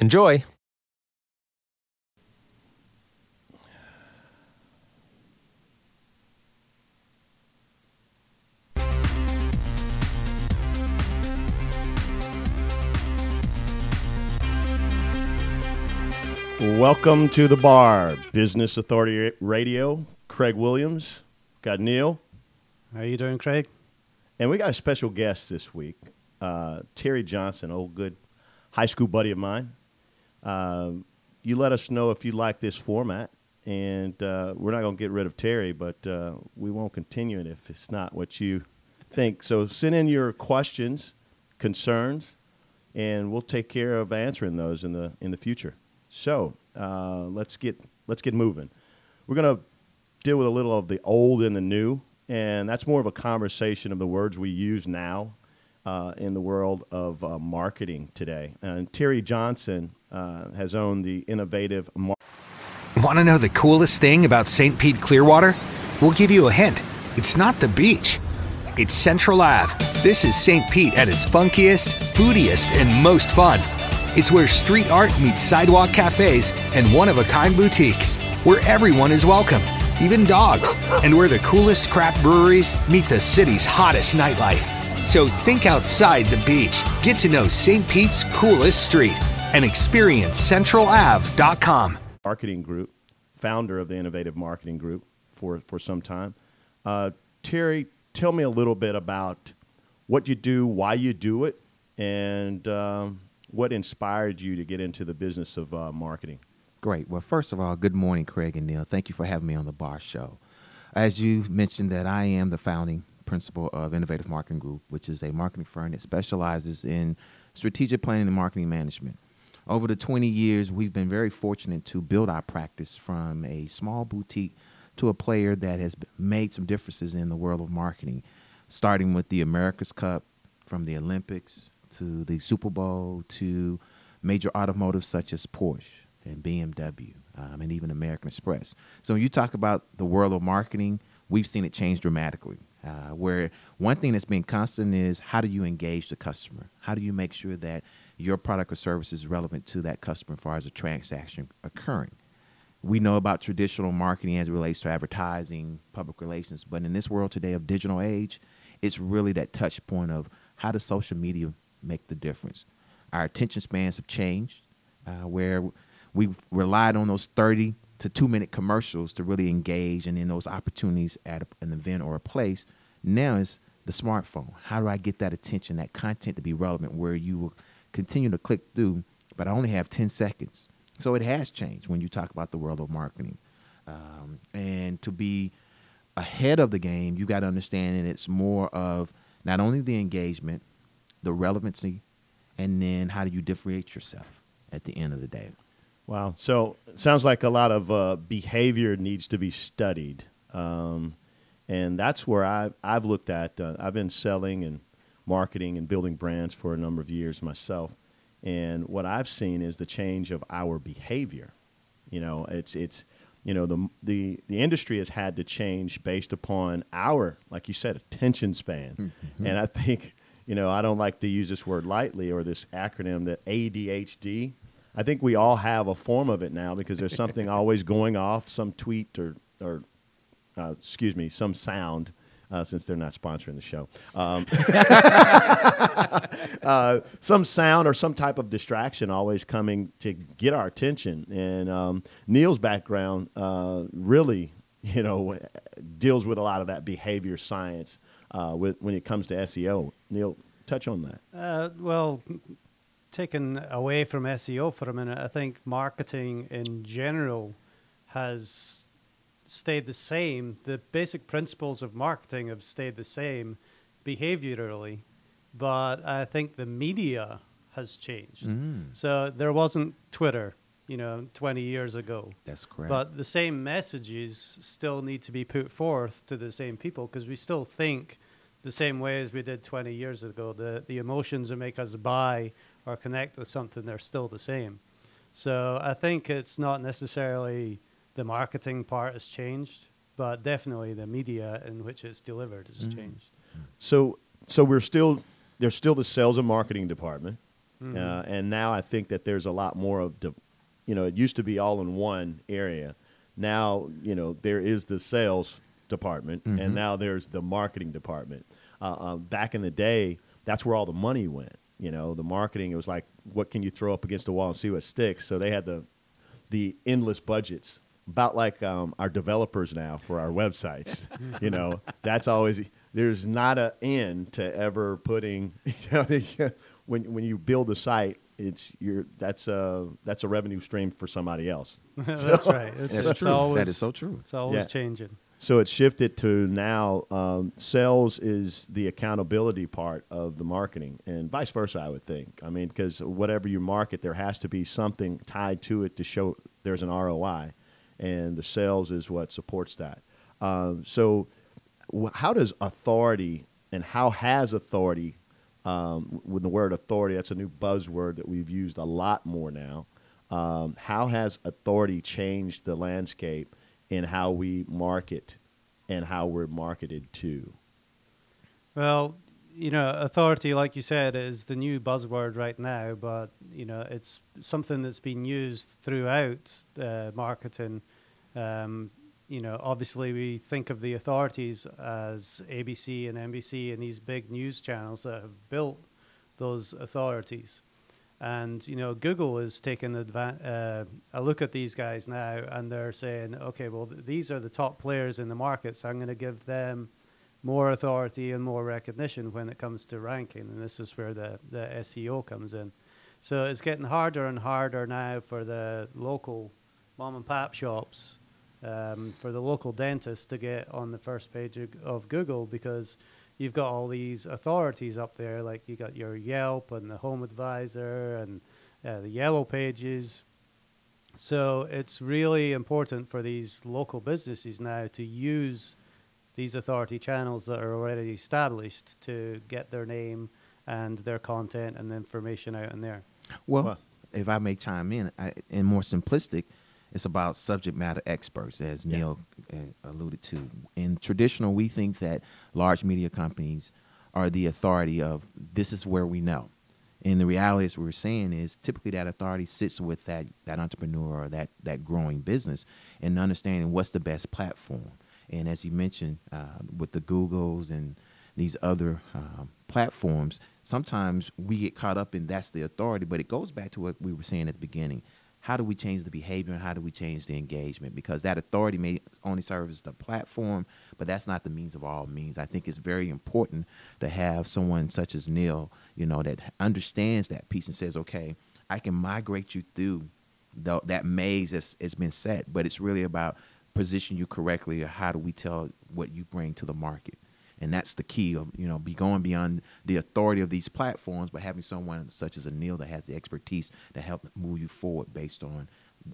Enjoy! Welcome to the bar, Business Authority Radio. Craig Williams, got Neil, How are you doing, Craig? and we got a special guest this week, uh, Terry Johnson, old good high school buddy of mine. Um, you let us know if you like this format, and uh, we're not going to get rid of Terry, but uh, we won't continue it if it's not what you think. So send in your questions, concerns, and we'll take care of answering those in the in the future. So uh, let's get let's get moving. We're going to deal with a little of the old and the new, and that's more of a conversation of the words we use now uh, in the world of uh, marketing today. And Terry Johnson uh, has owned the innovative. Mar- Want to know the coolest thing about St. Pete Clearwater? We'll give you a hint. It's not the beach, it's Central Ave. This is St. Pete at its funkiest, foodiest, and most fun. It's where street art meets sidewalk cafes and one of a kind boutiques, where everyone is welcome, even dogs, and where the coolest craft breweries meet the city's hottest nightlife. So think outside the beach, get to know St. Pete's coolest street, and experience centralave.com. marketing group, founder of the Innovative Marketing Group for, for some time. Uh, Terry, tell me a little bit about what you do, why you do it, and um, what inspired you to get into the business of uh, marketing. Great. Well, first of all, good morning, Craig and Neil. Thank you for having me on the Bar Show. As you mentioned, that I am the founding principal of Innovative Marketing Group, which is a marketing firm that specializes in strategic planning and marketing management. Over the 20 years, we've been very fortunate to build our practice from a small boutique to a player that has made some differences in the world of marketing, starting with the America's Cup, from the Olympics to the Super Bowl to major automotives such as Porsche and BMW um, and even American Express. So when you talk about the world of marketing, we've seen it change dramatically. Uh, where one thing that's been constant is how do you engage the customer? How do you make sure that your product or service is relevant to that customer as far as a transaction occurring? We know about traditional marketing as it relates to advertising, public relations, but in this world today of digital age, it's really that touch point of how does social media make the difference? Our attention spans have changed, uh, where we relied on those 30 to two minute commercials to really engage and in those opportunities at a- an event or a place. Now is the smartphone. How do I get that attention, that content to be relevant where you will continue to click through, but I only have 10 seconds? So it has changed when you talk about the world of marketing. Um, and to be ahead of the game, you got to understand that it's more of not only the engagement, the relevancy, and then how do you differentiate yourself at the end of the day. Wow. So it sounds like a lot of uh, behavior needs to be studied. Um, and that's where I, I've looked at. Uh, I've been selling and marketing and building brands for a number of years myself. And what I've seen is the change of our behavior. You know, it's, it's, you know, the, the, the industry has had to change based upon our, like you said, attention span. And I think, you know, I don't like to use this word lightly or this acronym that ADHD. I think we all have a form of it now because there's something always going off, some tweet or, or uh, excuse me, some sound Uh, since they're not sponsoring the show, um, uh, some sound or some type of distraction always coming to get our attention. And um, Neil's background uh, really, you know, deals with a lot of that behavior science uh, with, when it comes to SEO. Neil, touch on that. Uh, well, taken away from SEO for a minute, I think marketing in general has stayed the same. The basic principles of marketing have stayed the same behaviorally, but I think the media has changed. Mm, So there wasn't Twitter, you know, 20 years ago. that's correct. But the same messages still need to be put forth to the same people because we still think the same way as we did 20 years ago. The, the emotions that make us buy or connect with something, they're still the same. So I think it's not necessarily the marketing part has changed, but definitely the media in which it's delivered has Mm. changed. So, so we're still there's still the sales and marketing department, Mhm. uh, and now I think that there's a lot more of the, you know, it used to be all in one area. Now, you know, there is the sales department, Mhm. and now there's the marketing department. Uh, uh, back in the day, that's where all the money went. You know, the marketing it was like, what can you throw up against the wall and see what sticks? So they had the the endless budgets about like um, our developers now for our websites you know that's always there's not an end to ever putting you know, when when you build a site it's your that's a that's a revenue stream for somebody else That's right. It's, That's it's true. Always, that is so true. It's always Yeah. changing. so it's shifted to now um, sales is the accountability part of the marketing and vice versa i would think i mean because whatever you market there has to be something tied to it to show there's an roi and the sales is what supports that. Um, so how does authority and how has authority um, with the word authority that's a new buzzword that we've used a lot more now. Um, how has authority changed the landscape in how we market and how we're marketed to? Well, you know, authority, like you said, is the new buzzword right now, but you know, it's something that's been used throughout uh, marketing. Um, you know, obviously, we think of the authorities as ABC and NBC and these big news channels that have built those authorities. And you know, Google is taking uh, a look at these guys now, and they're saying, okay, well, th- these are the top players in the market, so I'm going to give them more authority and more recognition when it comes to ranking, and this is where the, the SEO comes in. So it's getting harder and harder now for the local mom and pop shops, um, for the local dentist to get on the first page of, of Google because you've got all these authorities up there, like you got your Yelp and the Home Advisor and uh, the Yellow Pages. So it's really important for these local businesses now to use these authority channels that are already established to get their name and their content and the information out in there. Well, Well- if I may chime in, I, and more simplistic, it's about subject matter experts, as Yeah. Neil uh, alluded to. In traditional, we think that large media companies are the authority of this is where we know. And the reality, as we're saying, is typically that authority sits with that, that entrepreneur or that, that growing business and understanding what's the best platform. And as he mentioned, uh, with the Googles and these other um, platforms, sometimes we get caught up in that's the authority, but it goes back to what we were saying at the beginning. How do we change the behavior and how do we change the engagement? Because that authority may only serve as the platform, but that's not the means of all means. I think it's very important to have someone such as Neil, you know, that understands that piece and says, okay, I can migrate you through the, that maze that's it's been set, but it's really about position you correctly or how do we tell what you bring to the market and that's the key of you know be going beyond the authority of these platforms but having someone such as a neil that has the expertise to help move you forward based on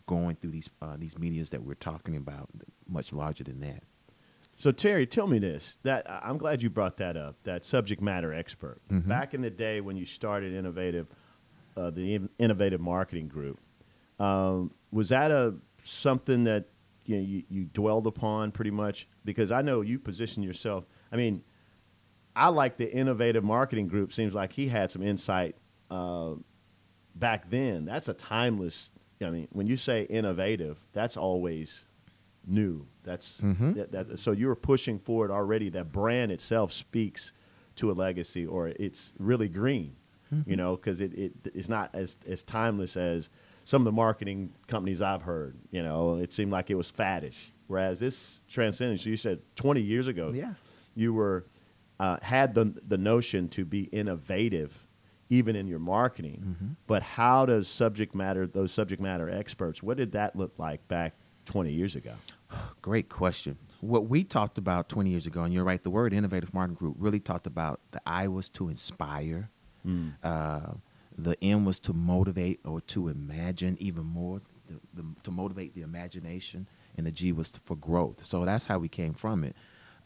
going through these uh, these medias that we're talking about much larger than that So Terry, tell me this. That I'm glad you brought that up. That subject matter expert. Mhm. Back in the day when you started innovative, uh, the innovative marketing group, um, was that a something that you, know, you you dwelled upon pretty much? Because I know you position yourself. I mean, I like the innovative marketing group. Seems like he had some insight uh, back then. That's a timeless. I mean, when you say innovative, that's always new. That's Mhm. that, that, so you were pushing forward already. That brand itself speaks to a legacy, or it's really green. You know, because it, it it's not as as timeless as some of the marketing companies I've heard. You know, it seemed like it was faddish, whereas this transcended. So you said twenty years ago, Yeah. you were uh, had the the notion to be innovative even in your marketing Mm-hmm. but how does subject matter those subject matter experts what did that look like back 20 years ago Great question. What we talked about 20 years ago, and you're right, the word innovative marketing group really talked about the I was to inspire, uh, the M was to motivate or to imagine even more, the, the, to motivate the imagination, and the G was for growth. So that's how we came from it.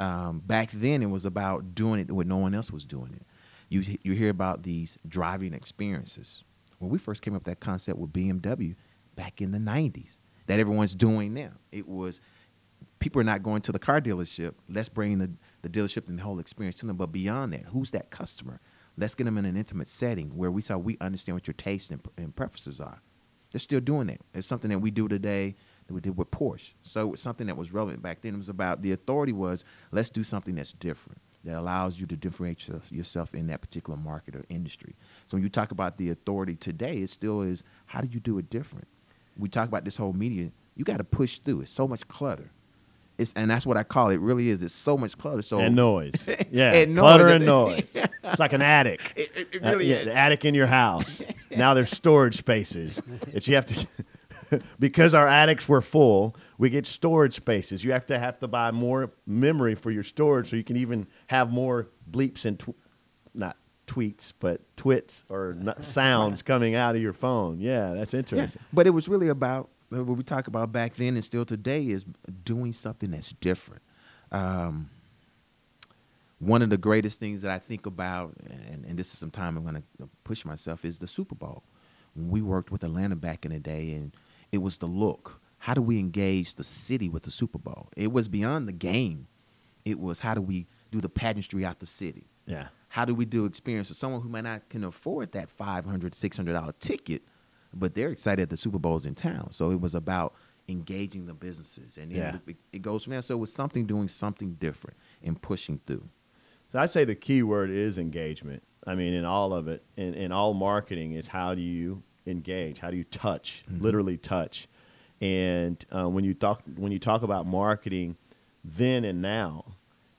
Um, back then, it was about doing it when no one else was doing it. You, you hear about these driving experiences. When we first came up with that concept with BMW back in the 90s, that everyone's doing now, it was people are not going to the car dealership. Let's bring the, the dealership and the whole experience to them. But beyond that, who's that customer? Let's get them in an intimate setting where we saw we understand what your tastes and, and preferences are. They're still doing that. It's something that we do today that we did with Porsche. So it's something that was relevant back then. It was about the authority was let's do something that's different that allows you to differentiate yourself- yourself in that particular market or industry. So when you talk about the authority today, it still is how do you do it different? We talk about this whole media. You got to push through. It's so much clutter. It's, and that's what I call it. Really is. It's so much clutter. So and noise yeah And clutter noise. and noise it's like an attic It, it, it Uh, really yeah, is. the attic in your house now there's storage spaces that you have to because our attics were full we get storage spaces you have to have to buy more memory for your storage so you can even have more bleeps and tw- not tweets but twits or n- sounds coming out of your phone yeah that's Yeah, interesting but it was really about uh, what we talk about back then and still today is doing something that's different. Um, one of the greatest things that I think about, and, and this is some time I'm going to push myself, is the Super Bowl. When we worked with Atlanta back in the day, and it was the look. How do we engage the city with the Super Bowl? It was beyond the game. It was how do we do the pageantry out the city? yeah How do we do experience for someone who might not can afford that $500, $600 ticket, but they're excited the Super Bowl's in town. So it was about engaging the businesses. And Yeah. it, it goes from there. So it was something doing something different and pushing through. So I'd say the key word is engagement. I mean, in all of it, in, in all marketing, is how do you engage? How do you touch? Literally touch. And uh, when you talk when you talk about marketing, then and now,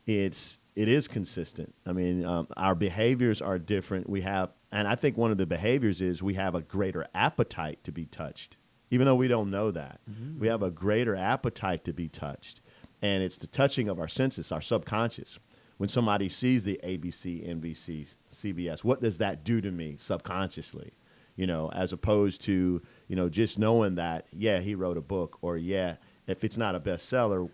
it's it is consistent. I mean, um, our behaviors are different. We have, and I think one of the behaviors is we have a greater appetite to be touched, even though we don't know that. Mm-hmm. We have a greater appetite to be touched, and it's the touching of our senses, our subconscious. When somebody sees the ABC, NBC, CBS, what does that do to me subconsciously? You know, as opposed to you know just knowing that yeah he wrote a book or yeah if it's not a bestseller,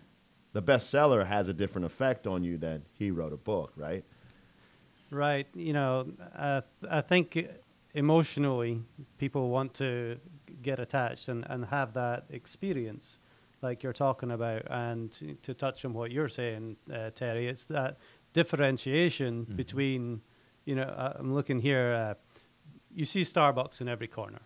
the bestseller has a different effect on you than he wrote a book, right? Right. You know, uh, I think emotionally people want to get attached and, and have that experience like you're talking about. And to, to touch on what you're saying, uh, Terry, it's that differentiation between, you know, uh, I'm looking here, uh, you see Starbucks in every corner,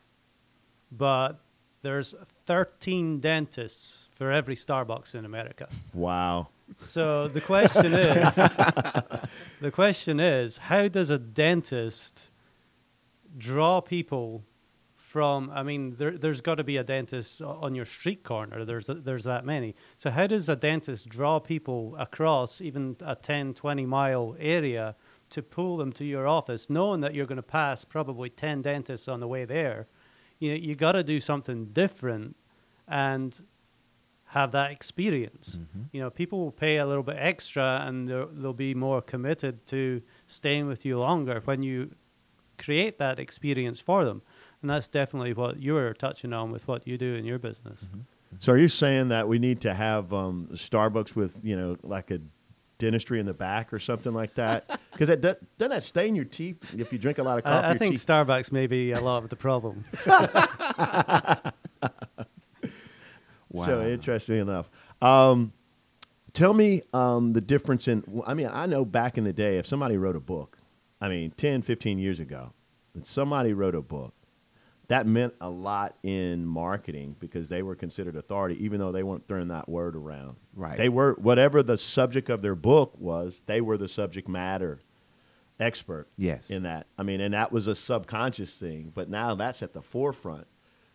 but there's 13 dentists for every Starbucks in America. Wow. So the question is, the question is, how does a dentist draw people from? I mean, there, there's got to be a dentist on your street corner. There's there's that many. So how does a dentist draw people across even a 10, 20 mile area to pull them to your office, knowing that you're going to pass probably 10 dentists on the way there? You know, you got to do something different, and have that experience. Mm-hmm. You know, people will pay a little bit extra and they'll, they'll be more committed to staying with you longer when you create that experience for them. And that's definitely what you're touching on with what you do in your business. Mm-hmm. Mm-hmm. So are you saying that we need to have um, Starbucks with you know like a dentistry in the back or something like that? Because that doesn't that stain your teeth if you drink a lot of coffee. I, I think teeth- Starbucks may be a lot of the problem. So interesting enough. Um, tell me um, the difference in. I mean, I know back in the day, if somebody wrote a book, I mean, 10, 15 years ago, and somebody wrote a book, that meant a lot in marketing because they were considered authority, even though they weren't throwing that word around. Right. They were whatever the subject of their book was. They were the subject matter expert. Yes. In that, I mean, and that was a subconscious thing, but now that's at the forefront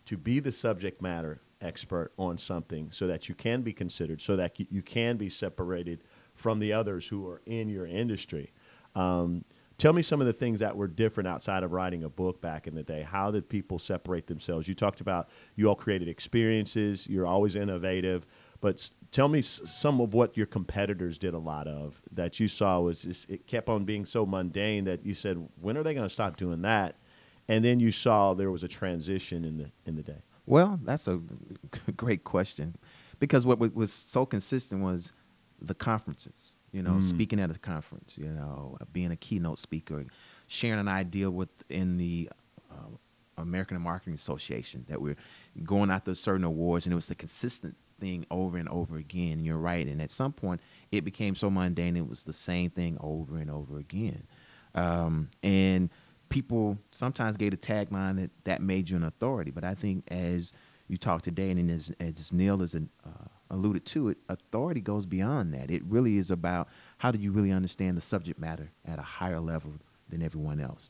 to be the subject matter expert on something, so that you can be considered, so that you, can be separated from the others who are in your industry. Um, Tell me some of the things that were different outside of writing a book back in the day. How did people separate themselves? You talked about you all created experiences, you're always innovative, but tell me some of what your competitors did a lot of that you saw was just, it kept on being so mundane that you said, when are they going to stop doing that? And then you saw there was a transition in the in the day. Well, that's a great question because what was so consistent was the conferences you know, mm. speaking at a conference, you know, being a keynote speaker, sharing an idea within the uh, American Marketing Association that we're going after certain awards, and it was the consistent thing over and over again. You're right, and at some point, it became so mundane; it was the same thing over and over again. Um, and people sometimes gave a tagline that that made you an authority, but I think as you talk today, and as, as Neil has uh, alluded to it, authority goes beyond that. It really is about how do you really understand the subject matter at a higher level than everyone else.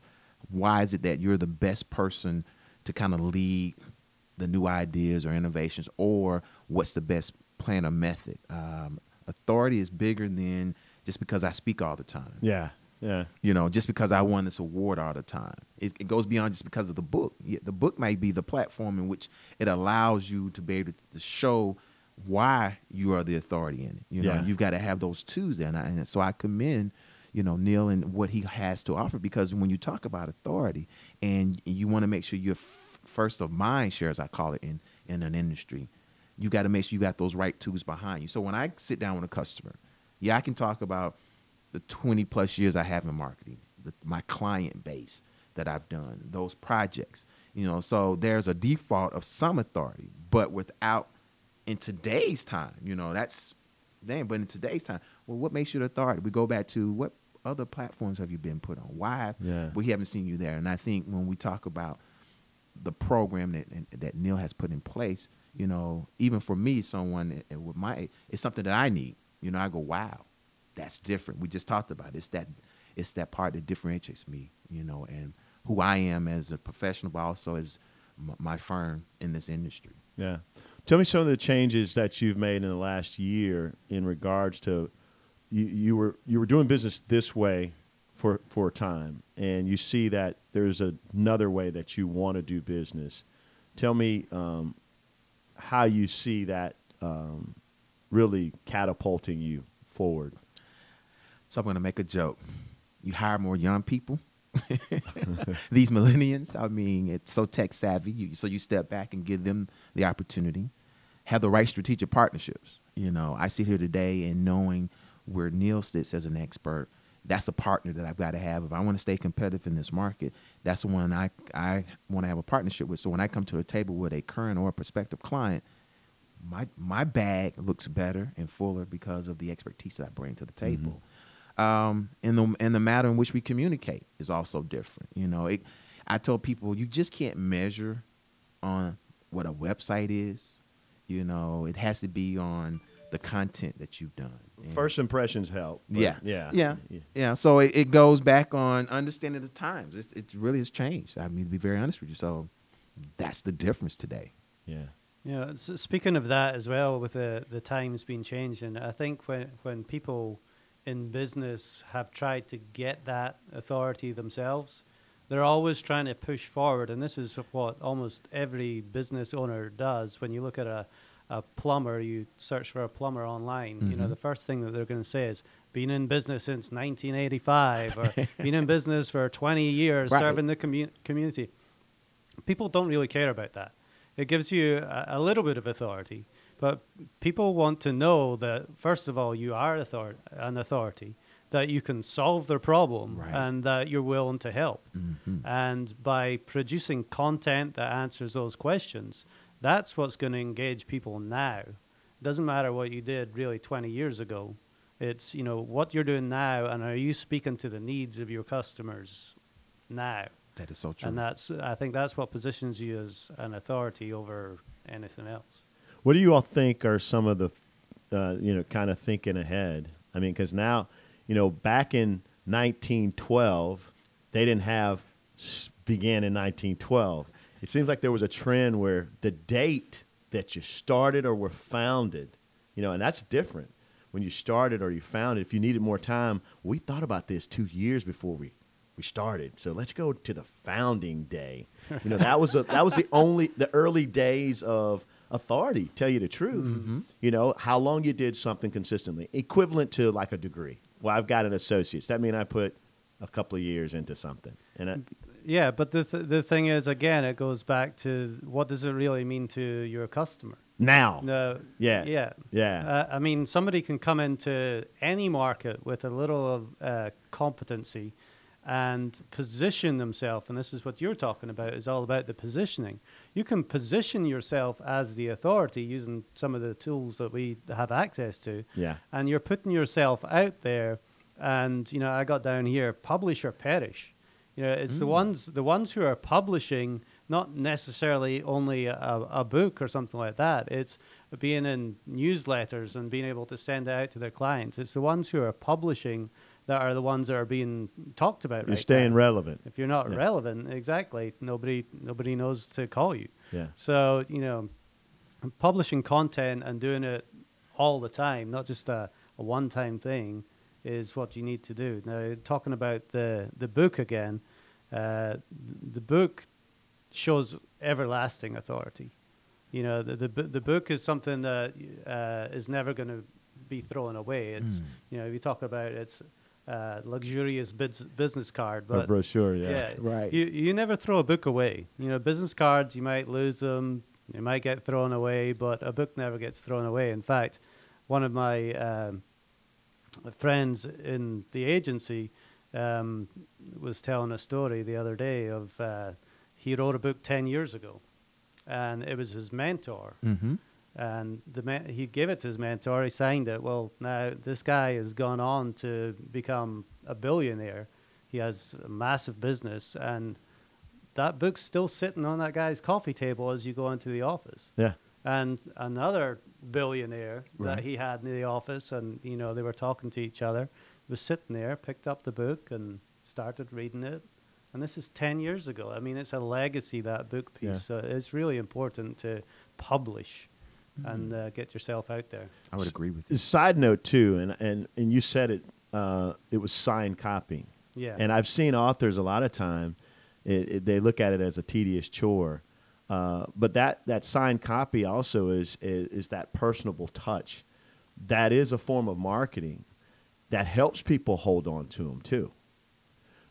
Why is it that you're the best person to kind of lead the new ideas or innovations, or what's the best plan or method? Um, authority is bigger than just because I speak all the time. Yeah. Yeah. You know, just because I won this award all the time. It, it, goes beyond just because of the book. The book might be the platform in which it allows you to be able to show why you are the authority in it. You know, yeah. you've got to have those twos there. And, I, and, so I commend, you know, Neil and what he has to offer because when you talk about authority and you want to make sure you're f- first of mind shares, I call it in, in an industry, you got to make sure you got those right tools behind you. So when I sit down with a customer, yeah, I can talk about the 20 plus years I have in marketing, the, my client base that I've done, those projects, you know, so there's a default of some authority, but without – in today's time, you know, that's then, but in today's time, well, what makes you the authority? We go back to what other platforms have you been put on? Why yeah. we haven't seen you there? And I think when we talk about the program that that Neil has put in place, you know, even for me, someone eh, eh, with my it's something that I need. You know, I go, wow, that's different. We just talked about it. it's that it's that part that differentiates me, you know, and who I am as a professional, but also as my firm in this industry. Yeah. Tell me some of the changes that you've made in the last year in regards to you, you were you were doing business this way for for a time, and you see that there's a, another way that you want to do business. Tell me um, how you see that um, really catapulting you forward. So I'm going to make a joke. You hire more young people. These millennials, I mean, it's so tech savvy. You, so you step back and give them the opportunity, have the right strategic partnerships. You know, I sit here today and knowing where Neil sits as an expert, that's a partner that I've got to have. If I want to stay competitive in this market, that's the one I, I want to have a partnership with. So when I come to a table with a current or a prospective client, my my bag looks better and fuller because of the expertise that I bring to the table. Mm-hmm. Um, and the and the matter in which we communicate is also different. You know, it, I tell people you just can't measure on what a website is. You know, it has to be on the content that you've done. And First impressions help. Yeah. yeah, yeah, yeah, yeah. So it, it, goes back on understanding the times. It's, it really has changed. I mean, to be very honest with you. So that's the difference today. Yeah. Yeah. So speaking of that as well, with the the times being changed, and I think when when people in business have tried to get that authority themselves, they're always trying to push forward, and this is what almost every business owner does. When you look at a, a plumber, you search for a plumber online. Mm-hmm. You know, mm-hmm. the first thing that they're going to say is, "Been in business since 1985," or "Been in business for 20 years, right. serving the commu- community." People don't really care about that. It gives you a, a little bit of authority, but people want to know that first of all, you are author- an authority that you can solve their problem right. and that you're willing to help. Mm-hmm. And by producing content that answers those questions, that's what's going to engage people now. It doesn't matter what you did really 20 years ago. It's, you know, what you're doing now and are you speaking to the needs of your customers now? That is so true. And that's I think that's what positions you as an authority over anything else. What do you all think are some of the, uh, you know, kind of thinking ahead? I mean, because now, you know, back in 1912, they didn't have began in 1912. It seems like there was a trend where the date that you started or were founded, you know, and that's different. When you started or you founded, if you needed more time, we thought about this two years before we we started. So let's go to the founding day. You know, that was a, that was the only the early days of authority. Tell you the truth. You know how long you did something consistently, equivalent to like a degree. Well, I've got an associate's. That means I put a couple of years into something, and I, Yeah, but the th- the thing is, again, it goes back to what does it really mean to your customer? now, No. Yeah. Yeah. Yeah. Uh, I mean, somebody can come into any market with a little of uh, competency and position themselves, and this is what you're talking about, is all about the positioning. You can position yourself as the authority using some of the tools that we have access to. Yeah. And you're putting yourself out there, and, you know, I got down here, publish or perish. You know, it's the mm. ones the ones who are publishing not necessarily only a, a book or something like that. It's being in newsletters and being able to send it out to their clients. It's the ones who are publishing that are the ones that are being talked about. you're right staying now. relevant. If you're not Yeah. relevant, exactly, nobody nobody knows to call you. Yeah. So you know, publishing content and doing it all the time, not just a, a one-time thing, is what you need to do. Now, talking about the the book again, uh, the book shows everlasting authority. You know, the the, the book is something that uh, is never going to be thrown away. It's you know, you talk about it's uh, luxurious bus- business card, A but brochure. Yeah. yeah, Right. You you never throw a book away. You know, business cards you might lose them, they might get thrown away, but a book never gets thrown away. In fact, one of my um, friends in the agency um, was telling a story the other day of uh, he wrote a book ten years ago, and it was his mentor mm-hmm. And the man, he gave it to his mentor. He signed it. Well, now this guy has gone on to become a billionaire. He has a massive business, and that book's still sitting on that guy's coffee table as you go into the office. Yeah. And another billionaire Right. that he had in the office, and you know they were talking to each other, was sitting there, picked up the book, and started reading it. And this is ten years ago. I mean, it's a legacy that book piece. Yeah. So it's really important to publish and uh, get yourself out there. I would agree with you. Side note too, and and and you said it. Uh, it was signed copy. Yeah. And I've seen authors a lot of time, it, it, they look at it as a tedious chore. Uh, but that, that signed copy also is, is, is that personable touch. That is a form of marketing that helps people hold on to them too.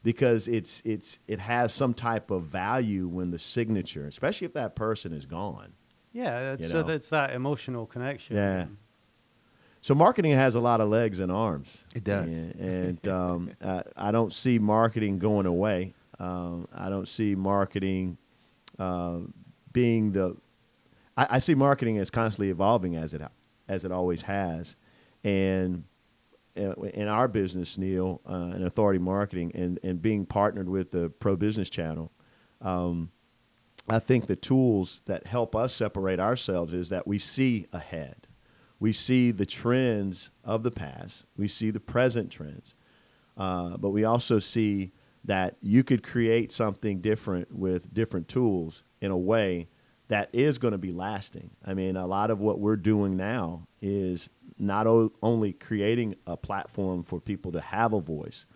Because it's, it's, it has some type of value when the signature, especially if that person is gone. Yeah, it's, you so know. it's that emotional connection. Yeah. So marketing has a lot of legs and arms. It does. And, and um, uh, I don't see marketing going away. Um, I don't see marketing uh, being the. I, I see marketing as constantly evolving as it as it always has, and uh, in our business, Neil, uh, in Authority Marketing, and and being partnered with the Pro Business Channel. Um, I think the tools that help us separate ourselves is that we see ahead. We see the trends of the past. We see the present trends. Uh, but we also see that you could create something different with different tools in a way that is going to be lasting. I mean, a lot of what we're doing now is not o- only creating a platform for people to have a voice,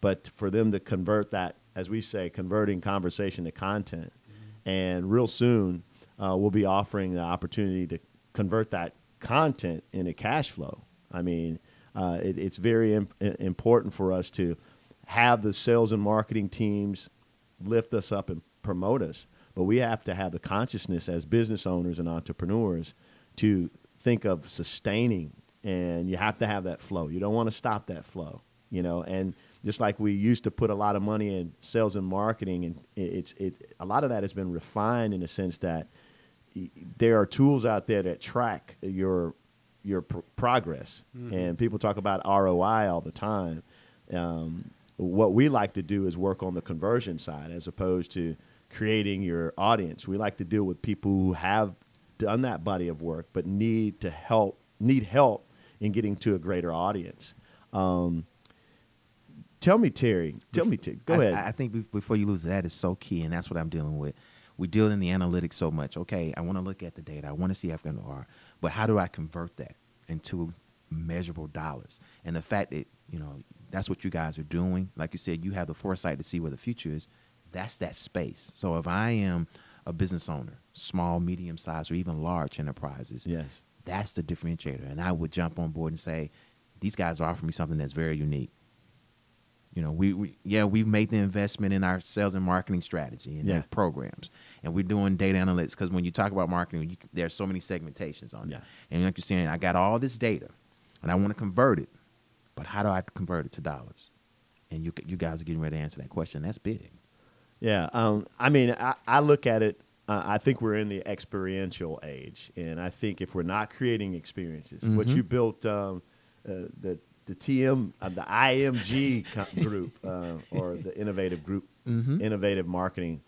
but for them to convert that, as we say, converting conversation to content. And real soon, uh, we'll be offering the opportunity to convert that content into cash flow. I mean, uh, it, it's very im- i- important for us to have the sales and marketing teams lift us up and promote us. But we have to have the consciousness as business owners and entrepreneurs to think of sustaining, and you have to have that flow. You don't want to stop that flow, you know. And just like we used to put a lot of money in sales and marketing, and it's it a lot of that has been refined in the sense that there are tools out there that track your your pr- progress, and people talk about ROI all the time. Um, what we like to do is work on the conversion side as opposed to creating your audience. We like to deal with people who have done that body of work but need to help need help in getting to a greater audience. Um, tell me, Terry. Tell me, Terry. Go I, ahead. I think before you lose that is so key, and that's what I'm dealing with. We deal in the analytics so much. Okay, I want to look at the data. I want to see FNR, but how do I convert that into measurable dollars? And the fact that you know that's what you guys are doing. Like you said, you have the foresight to see where the future is. That's that space. So if I am a business owner, small, medium sized, or even large enterprises, yes. that's the differentiator. And I would jump on board and say, these guys are offering me something that's very unique. You know, we, we yeah, we've made the investment in our sales and marketing strategy and Yeah. programs, and we're doing data analytics because when you talk about marketing, you, there's so many segmentations on Yeah. it. And like you're saying, I got all this data, and I want to convert it, but how do I convert it to dollars? And you you guys are getting ready to answer that question. That's big. Yeah, um, I mean, I, I look at it. Uh, I think we're in the experiential age, and I think if we're not creating experiences, what Mhm. you built, um, uh, the the TM, uh, the IMG group, uh, or the innovative group, Mhm. innovative marketing.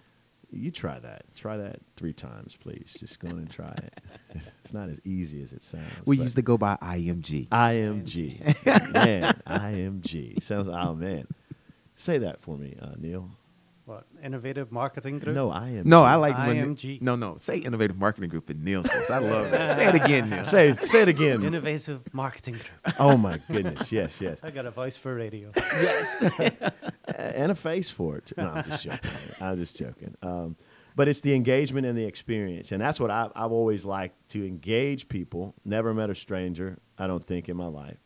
You try that. Try that three times, please. Just go and try it. It's not as easy as it sounds. We used to go by IMG. IMG. man, IMG. Sounds, oh, man. Say that for me, uh, Neil. What innovative marketing group? No, IMG. No, I like when IMG. no, no. Say innovative marketing group in Neil's voice. I love that. Say it again, Neil. Say, say it again. Innovative marketing group. oh, my goodness. Yes, yes. I got a voice for radio. A- and a face for it. No, I'm just joking. I'm just joking. Um, but it's the engagement and the experience, and that's what I, I've always liked to engage people. Never met a stranger, I don't think, in my life,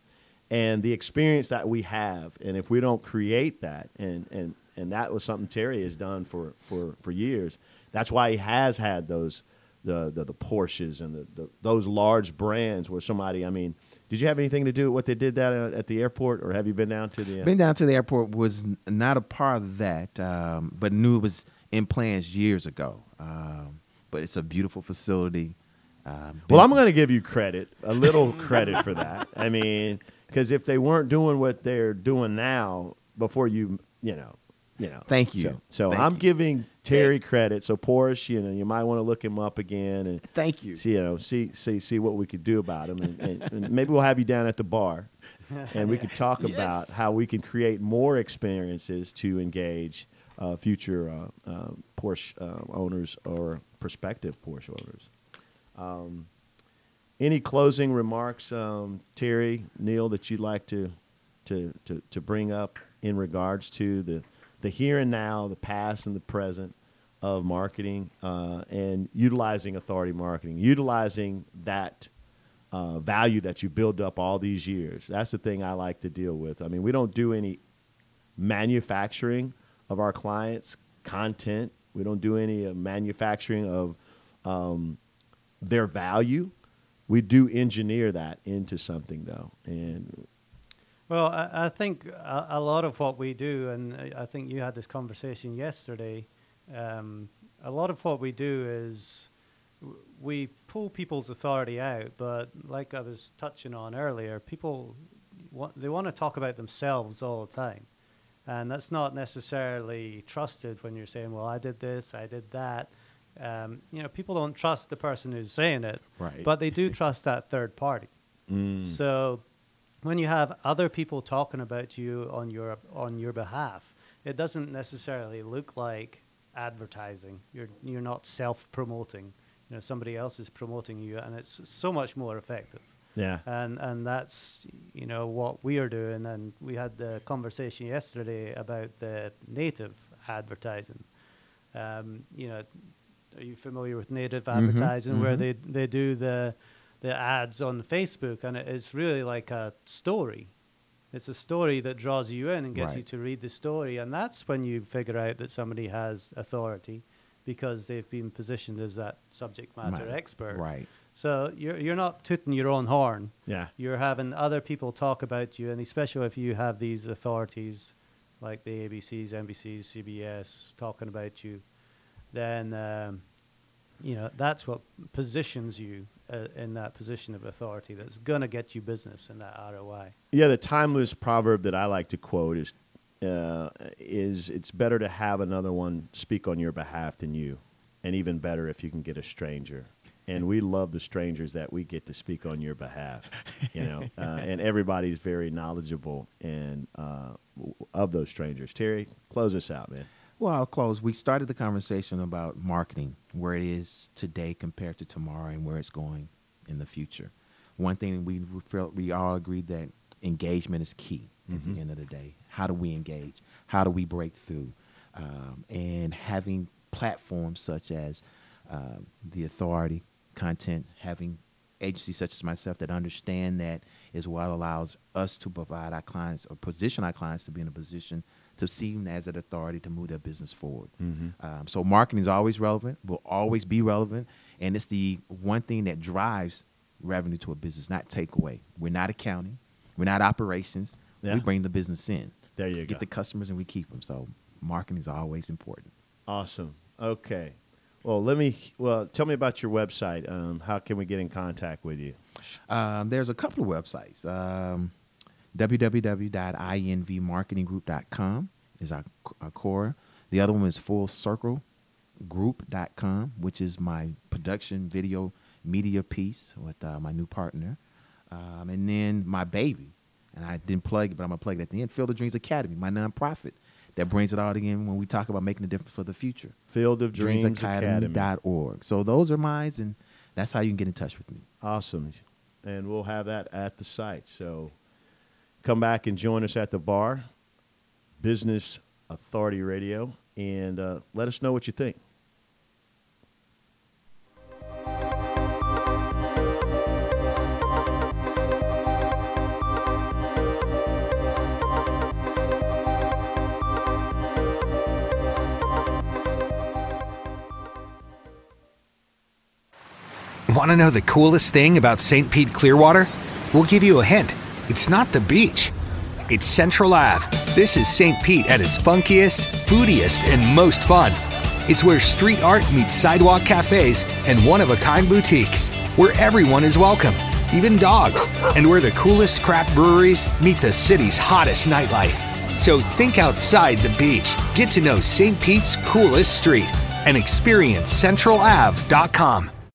and the experience that we have. And if we don't create that, and and and that was something Terry has done for for for years. That's why he has had those the the, the Porsches and the, the those large brands where somebody. I mean. Did you have anything to do with what they did that at the airport, or have you been down to the? uh, Been down to the airport was not a part of that, um, but knew it was in plans years ago. Um, but it's a beautiful facility. Um, Well, I'm going to give you credit, a little credit for that. I mean, because if they weren't doing what they're doing now, before you, you know, you know. Thank you. So, so Thank I'm you. giving Terry credit. So Porsche, you know, you might want to look him up again and Thank you. see, you know, see, see, see what we could do about him, and, and, and maybe we'll have you down at the bar, and we could talk about how we can create more experiences to engage uh, future uh, uh, Porsche uh, owners or prospective Porsche owners. Um, any closing remarks, um, Terry, Neil, that you'd like to, to, to, to bring up in regards to the, the here and now, the past and the present of marketing uh, and utilizing authority marketing, utilizing that uh, value that you build up all these years. That's the thing I like to deal with. I mean, we don't do any manufacturing of our clients' content. We don't do any uh, manufacturing of um, their value. We do engineer that into something, though, and Well, I, I think a, a lot of what we do, and I, I think you had this conversation yesterday. Um, a lot of what we do is w- we pull people's authority out, but like I was touching on earlier, people want, they want to talk about themselves all the time, and that's not necessarily trusted when you're saying, "Well, I did this, I did that." Um, you know, people don't trust the person who's saying it, Right. but they do trust that third party. Mm. So when you have other people talking about you on your on your behalf, it doesn't necessarily look like advertising. You're you're not self-promoting. You know, somebody else is promoting you, and it's so much more effective. yeah, And and that's you know what we are doing. And we had the conversation yesterday about the native advertising. Um, you know, are you familiar with native advertising, where mhm. they they do the the ads on Facebook, and it's really like a story. It's a story that draws you in and gets you to read the story, and that's when you figure out that somebody has authority because they've been positioned as that subject matter Right. expert. Right. So you're you're not tooting your own horn. yeah, You're having other people talk about you, and especially if you have these authorities like the ABCs, NBCs, CBS talking about you, then um, you know that's what positions you uh, in that position of authority. That's gonna get you business in that ROI. yeah. The timeless proverb that I like to quote is uh, is it's better to have another one speak on your behalf than you, and even better if you can get a stranger. And we love the strangers that we get to speak on your behalf, you know. Uh, and everybody's very knowledgeable and uh, of those strangers. Terry, close us out, man. Well, I'll close. We started the conversation about marketing, where it is today compared to tomorrow, and where it's going in the future. One thing we felt we all agreed that engagement is key at the end of the day. How do we engage? How do we break through? Um, and having platforms such as um, the authority, content, having agencies such as myself that understand that is what allows us to provide our clients or position our clients to be in a position to see them as an authority to move their business forward. Um, so marketing is always relevant, will always be relevant, and it's the one thing that drives revenue to a business, not takeaway. We're not accounting, we're not operations. Yeah. We bring the business in. There you Get go. the customers and we keep them. So marketing is always important. Awesome. Okay. Well, let me. Well, tell me about your website. Um, how can we get in contact with you? Um, there's a couple of websites. Um, www.invmarketinggroup.com is our, our core. The other one is fullcirclegroup.com, which is my production video media piece with uh, my new partner. Um, and then my baby, and I didn't plug it, but I'm going to plug it at the end, Field of Dreams Academy, my nonprofit that brings it all together when we talk about making a difference for the future. Field of Dreams, Academy. Dreamsacademy.org. So those are mine, and that's how you can get in touch with me. Awesome. And we'll have that at the site. So come back and join us at the bar, Business Authority Radio, and uh, let us know what you think. Want to know the coolest thing about St. Pete Clearwater? We'll give you a hint. It's not the beach, it's Central Ave. This is St. Pete at its funkiest, foodiest, and most fun. It's where street art meets sidewalk cafes and one of a kind boutiques, where everyone is welcome, even dogs, and where the coolest craft breweries meet the city's hottest nightlife. So think outside the beach, get to know St. Pete's coolest street, and experience CentralAve.com.